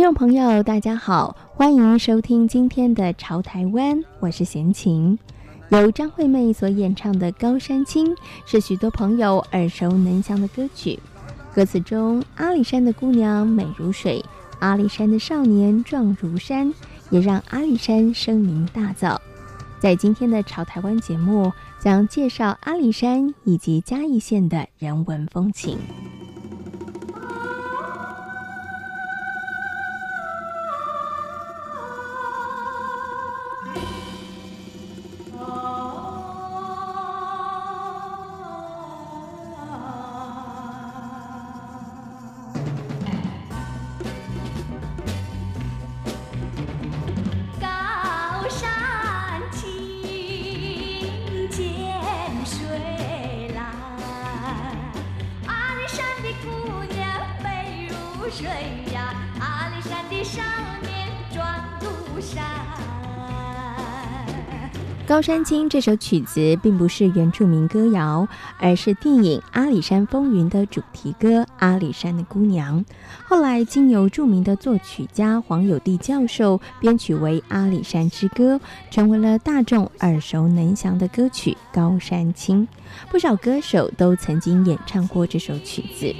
听众朋友，大家好，欢迎收听今天的《潮台湾》，我是闲琴。由张惠妹所演唱的《高山青》是许多朋友耳熟能详的歌曲。歌词中，阿里山的姑娘美如水，阿里山的少年壮如山，也让阿里山声名大噪。在今天的《潮台湾》节目，将介绍阿里山以及嘉义县的人文风情。《高山青》这首曲子并不是原住民歌谣，而是电影《阿里山风云》的主题歌《阿里山的姑娘》。后来经由著名的作曲家黄友地教授编曲为《阿里山之歌》，成为了大众耳熟能详的歌曲《高山青》。不少歌手都曾经演唱过这首曲子。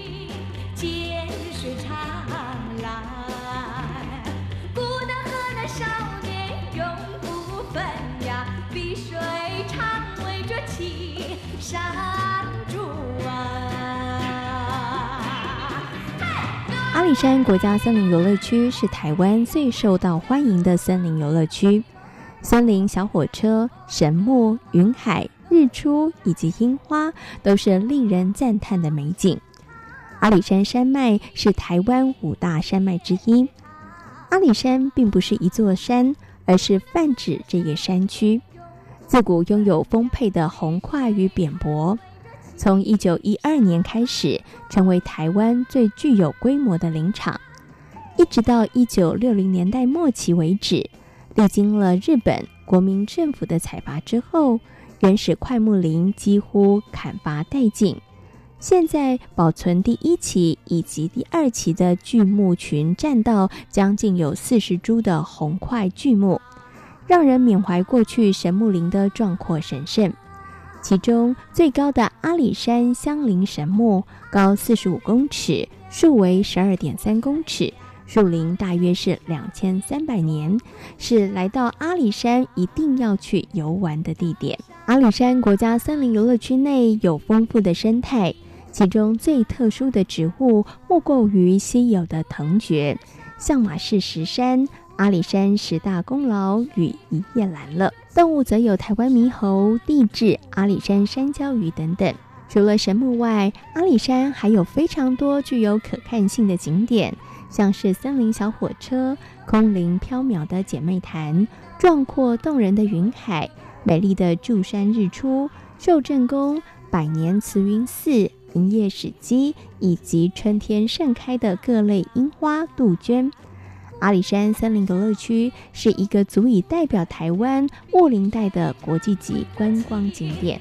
阿里山国家森林游乐区是台湾最受到欢迎的森林游乐区，森林小火车、神木、云海、日出以及樱花都是令人赞叹的美景。阿里山山脉是台湾五大山脉之一。阿里山并不是一座山，而是泛指这个山区，自古拥有丰沛的红跨与扁柏。从一九一二年开始，成为台湾最具有规模的林场，一直到一九六零年代末期为止，历经了日本国民政府的采伐之后，原始桧木林几乎砍伐殆尽。现在保存第一期以及第二期的巨木群栈道，将近有四十株的红块巨木，让人缅怀过去神木林的壮阔神圣。其中最高的阿里山相邻神木高四十五公尺，树围十二点三公尺，树龄大约是两千三百年，是来到阿里山一定要去游玩的地点。阿里山国家森林游乐区内有丰富的生态，其中最特殊的植物莫过于稀有的藤蕨，象马氏石山。阿里山十大功劳与一叶兰了，动物则有台湾猕猴、地质、阿里山山椒鱼等等。除了神木外，阿里山还有非常多具有可看性的景点，像是森林小火车、空灵飘渺的姐妹潭、壮阔动人的云海、美丽的柱山日出、寿镇宫、百年慈云寺、营业史迹，以及春天盛开的各类樱花、杜鹃。阿里山森林游乐区是一个足以代表台湾雾林带的国际级观光景点。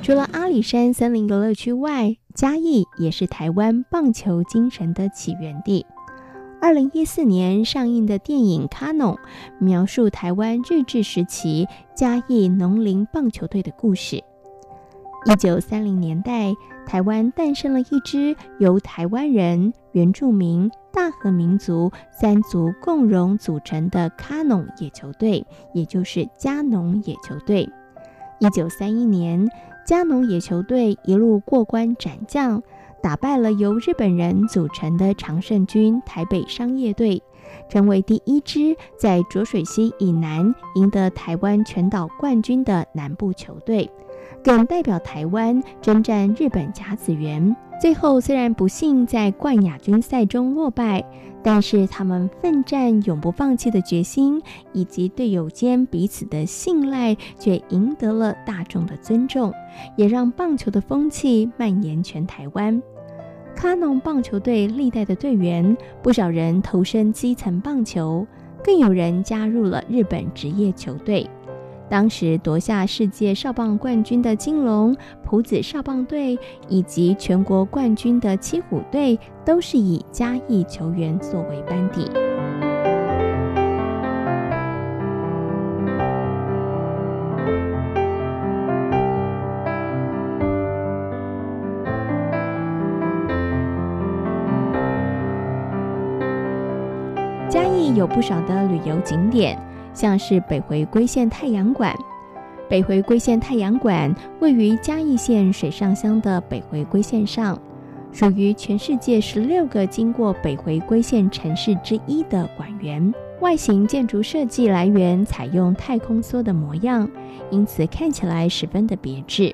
除了阿里山森林游乐区外，嘉义也是台湾棒球精神的起源地。二零一四年上映的电影《卡农》描述台湾日治时期嘉义农林棒球队的故事。一九三零年代，台湾诞生了一支由台湾人、原住民、大和民族三族共荣组成的卡农野球队，也就是嘉农野球队。一九三一年，嘉农野球队一路过关斩将，打败了由日本人组成的常胜军台北商业队，成为第一支在浊水溪以南赢得台湾全岛冠军的南部球队。更代表台湾征战日本甲子园，最后虽然不幸在冠亚军赛中落败，但是他们奋战、永不放弃的决心，以及队友间彼此的信赖，却赢得了大众的尊重，也让棒球的风气蔓延全台湾。卡农棒球队历代的队员，不少人投身基层棒球，更有人加入了日本职业球队。当时夺下世界少棒冠军的金龙浦子少棒队，以及全国冠军的七虎队，都是以嘉义球员作为班底。有不少的旅游景点。像是北回归线太阳馆，北回归线太阳馆位于嘉义县水上乡的北回归线上，属于全世界十六个经过北回归线城市之一的馆园。外形建筑设计来源采用太空梭的模样，因此看起来十分的别致。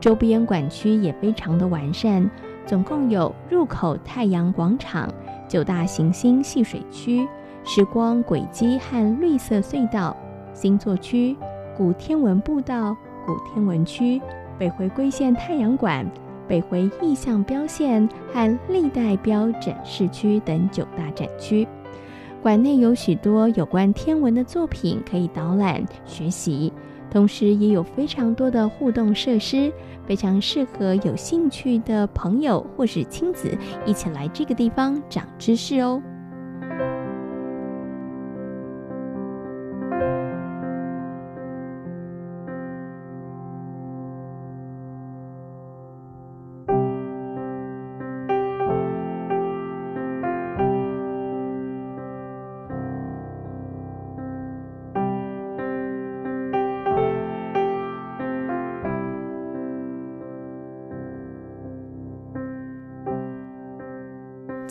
周边馆区也非常的完善，总共有入口太阳广场、九大行星戏水区。时光轨迹和绿色隧道、星座区、古天文步道、古天文区、北回归线太阳馆、北回意象标线和历代标展示区等九大展区。馆内有许多有关天文的作品可以导览学习，同时也有非常多的互动设施，非常适合有兴趣的朋友或是亲子一起来这个地方长知识哦。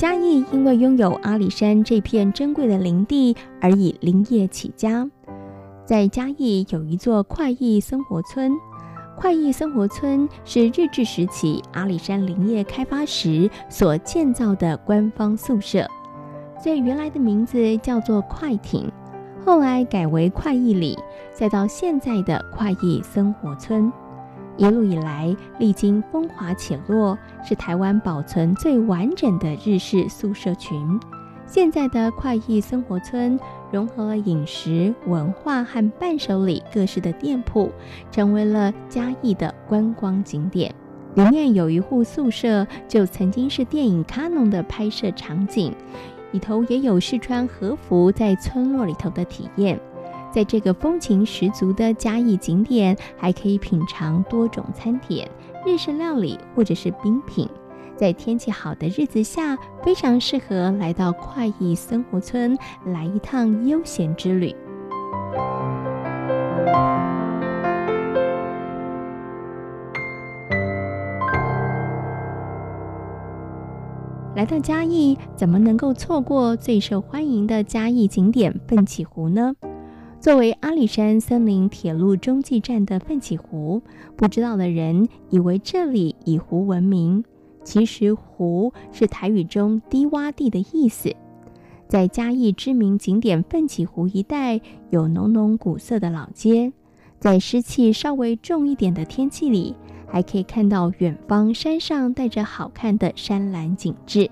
嘉义因为拥有阿里山这片珍贵的林地，而以林业起家。在嘉义有一座快意生活村，快意生活村是日治时期阿里山林业开发时所建造的官方宿舍，最原来的名字叫做快艇，后来改为快意里，再到现在的快意生活村。一路以来，历经风华起落，是台湾保存最完整的日式宿舍群。现在的快意生活村融合了饮食、文化和伴手礼各式的店铺，成为了嘉义的观光景点。里面有一户宿舍，就曾经是电影《卡农》的拍摄场景，里头也有试穿和服在村落里头的体验。在这个风情十足的嘉义景点，还可以品尝多种餐点、日式料理或者是冰品。在天气好的日子下，非常适合来到快意生活村来一趟悠闲之旅。来到嘉义，怎么能够错过最受欢迎的嘉义景点奋起湖呢？作为阿里山森林铁路中继站的奋起湖，不知道的人以为这里以湖闻名。其实“湖”是台语中低洼地的意思。在嘉义知名景点奋起湖一带，有浓浓古色的老街。在湿气稍微重一点的天气里，还可以看到远方山上带着好看的山岚景致。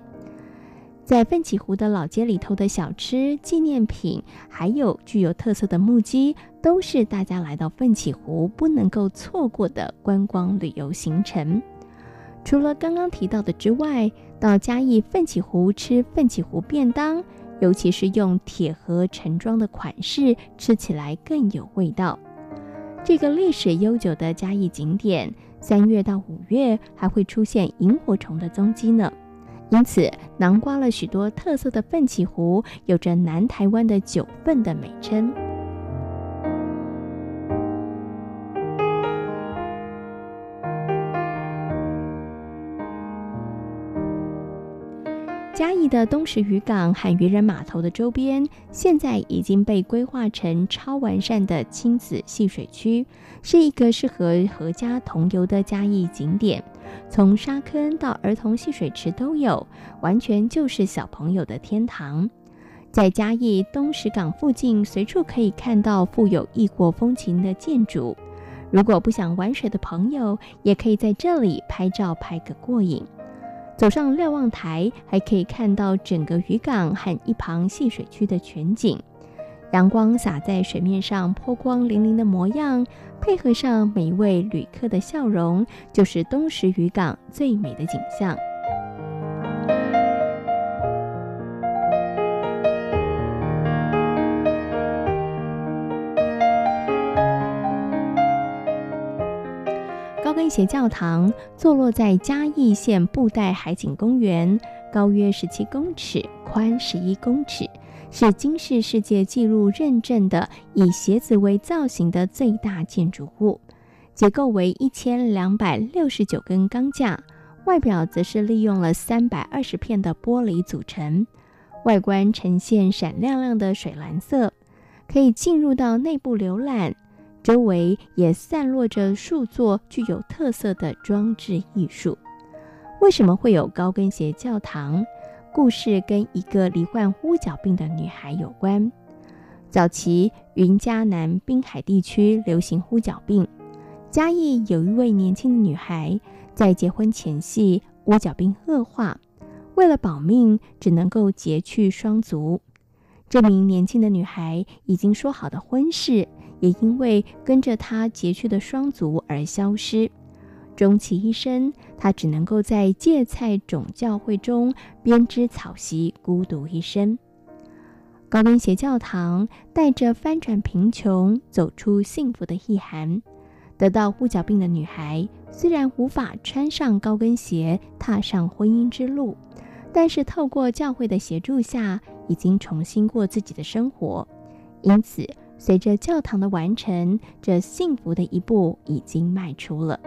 在奋起湖的老街里头的小吃、纪念品，还有具有特色的木屐，都是大家来到奋起湖不能够错过的观光旅游行程。除了刚刚提到的之外，到嘉义奋起湖吃奋起湖便当，尤其是用铁盒盛装的款式，吃起来更有味道。这个历史悠久的嘉义景点，三月到五月还会出现萤火虫的踪迹呢。因此，囊括了许多特色的奋起湖，有着南台湾的九份的美称。嘉义的东石渔港和渔人码头的周边，现在已经被规划成超完善的亲子戏水区，是一个适合合家同游的嘉义景点。从沙坑到儿童戏水池都有，完全就是小朋友的天堂。在嘉义东石港附近，随处可以看到富有异国风情的建筑。如果不想玩水的朋友，也可以在这里拍照拍个过瘾。走上瞭望台，还可以看到整个渔港和一旁戏水区的全景。阳光洒在水面上，波光粼粼的模样，配合上每一位旅客的笑容，就是东石渔港最美的景象。高跟鞋教堂坐落在嘉义县布袋海景公园，高约十七公尺，宽十一公尺，是金氏世界纪录认证的以鞋子为造型的最大建筑物。结构为一千两百六十九根钢架，外表则是利用了三百二十片的玻璃组成，外观呈现闪亮亮的水蓝色，可以进入到内部浏览。周围也散落着数座具有特色的装置艺术。为什么会有高跟鞋教堂？故事跟一个罹患乌脚病的女孩有关。早期云嘉南滨海地区流行乌脚病，嘉义有一位年轻的女孩在结婚前夕乌脚病恶化，为了保命，只能够截去双足。这名年轻的女孩已经说好的婚事，也因为跟着他截去的双足而消失。终其一生，他只能够在芥菜种教会中编织草席，孤独一生。高跟鞋教堂带着翻转贫穷、走出幸福的意涵。得到乌脚病的女孩虽然无法穿上高跟鞋踏上婚姻之路，但是透过教会的协助下，已经重新过自己的生活。因此，随着教堂的完成，这幸福的一步已经迈出了。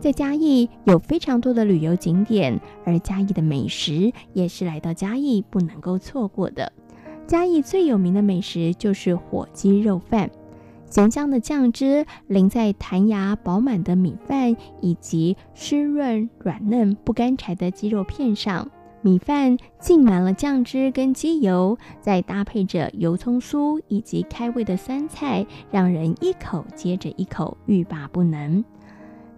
在嘉义有非常多的旅游景点，而嘉义的美食也是来到嘉义不能够错过的。嘉义最有名的美食就是火鸡肉饭。咸香的酱汁淋在弹牙饱满的米饭以及湿润软嫩不干柴的鸡肉片上，米饭浸满了酱汁跟鸡油，再搭配着油葱酥以及开胃的酸菜，让人一口接着一口欲罢不能。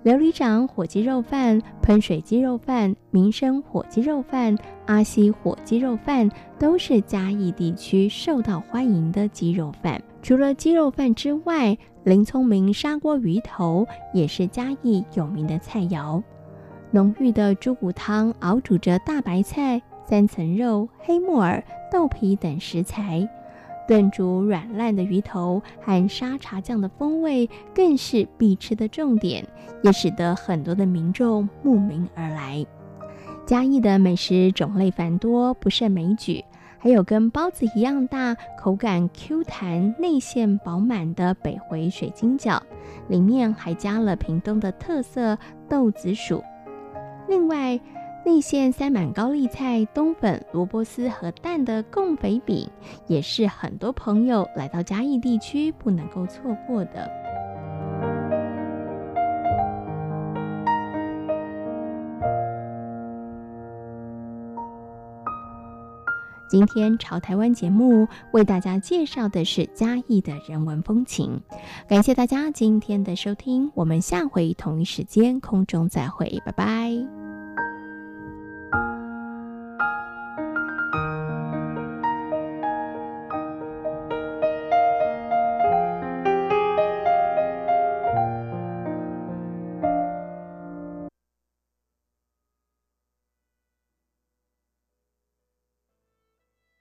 琉璃掌火鸡肉饭、喷水鸡肉饭、民生火鸡肉饭、阿西火鸡肉饭，都是嘉义地区受到欢迎的鸡肉饭。除了鸡肉饭之外，林聪明砂锅鱼头也是嘉义有名的菜肴。浓郁的猪骨汤熬煮着大白菜、三层肉、黑木耳、豆皮等食材。炖煮软烂的鱼头和沙茶酱的风味更是必吃的重点，也使得很多的民众慕名而来。嘉义的美食种类繁多，不胜枚举，还有跟包子一样大、口感 Q 弹、内馅饱满的北回水晶饺，里面还加了屏东的特色豆子薯。另外，内馅塞满高丽菜、冬粉、萝卜丝和蛋的贡肥饼，也是很多朋友来到嘉义地区不能够错过的。今天潮台湾节目为大家介绍的是嘉义的人文风情，感谢大家今天的收听，我们下回同一时间空中再会，拜拜。